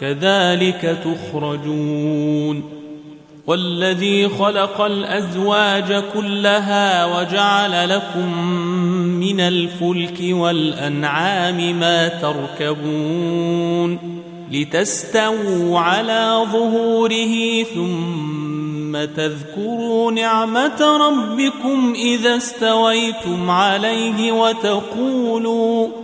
كذلك تخرجون والذي خلق الأزواج كلها وجعل لكم من الفلك والأنعام ما تركبون لتستووا على ظهوره ثم تذكروا نعمة ربكم إذا استويتم عليه وتقولوا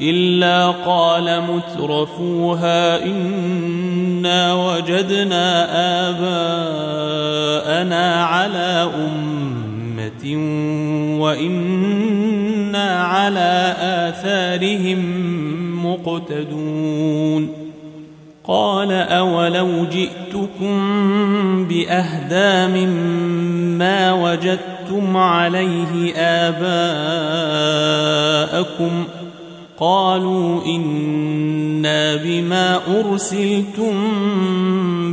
إلا قال مترفوها إنا وجدنا آباءنا على أمة وإنا على آثارهم مقتدون. قال أولو جئتكم بأهدى مما وجدتم عليه آباءكم قالوا إنا بما أرسلتم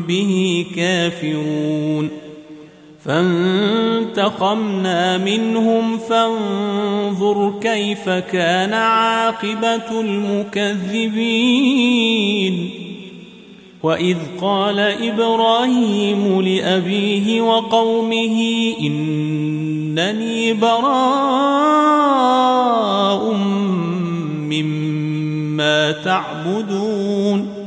به كافرون. فانتقمنا منهم فانظر كيف كان عاقبة المكذبين. وإذ قال إبراهيم لأبيه وقومه إنني براء مما تعبدون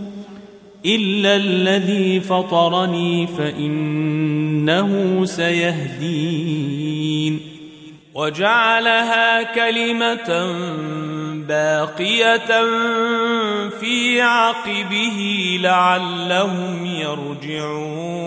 إلا الذي فطرني فإنه سيهدين. وجعلها كلمة باقية في عقبه لعلهم يرجعون.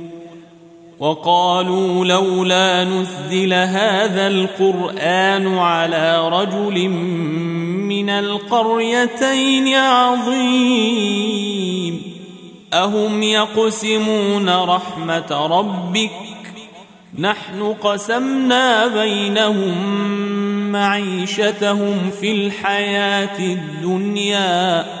وقالوا لولا نزل هذا القرآن على رجل من القريتين عظيم. أهم يقسمون رحمة ربك؟ نحن قسمنا بينهم معيشتهم في الحياة الدنيا.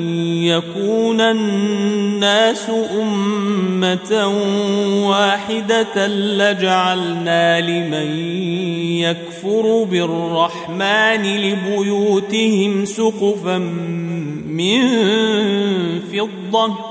يكون الناس أمة واحدة لجعلنا لمن يكفر بالرحمن لبيوتهم سقفا من فضة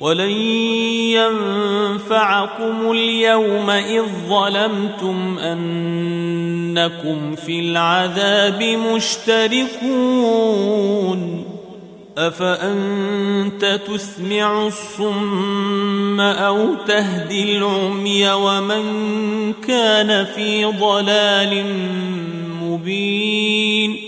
ولن ينفعكم اليوم إذ ظلمتم أنكم في العذاب مشتركون. أفأنت تسمع الصم أو تهدي العمي ومن كان في ضلال مبين؟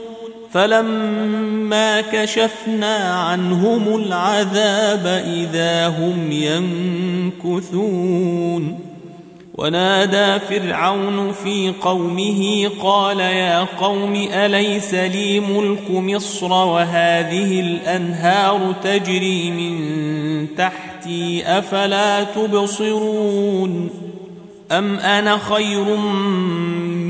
فلما كشفنا عنهم العذاب إذا هم ينكثون. ونادى فرعون في قومه قال يا قوم أليس لي ملك مصر وهذه الأنهار تجري من تحتي أفلا تبصرون أم أنا خير من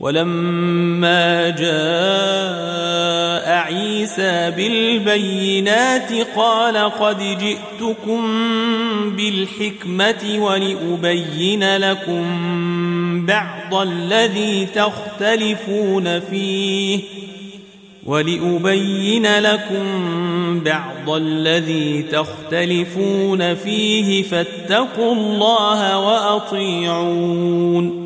ولما جاء عيسى بالبينات قال قد جئتكم بالحكمة ولأبين لكم بعض الذي تختلفون فيه ولأبين لكم بعض الذي تختلفون فيه فاتقوا الله وأطيعون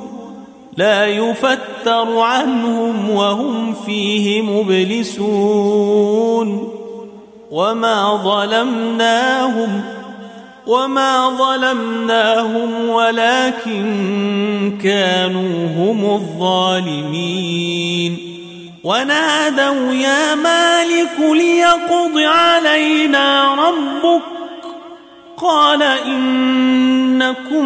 لا يفتر عنهم وهم فيه مبلسون. وما ظلمناهم ۖ وما ظلمناهم ولكن كانوا هم الظالمين. ونادوا يا مالك ليقض علينا ربك قال إنكم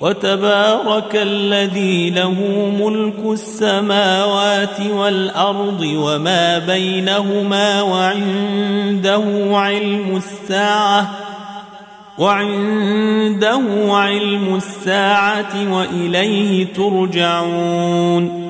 وتبارك الذي له ملك السماوات والأرض وما بينهما وعنده علم الساعة وعنده علم الساعة وإليه ترجعون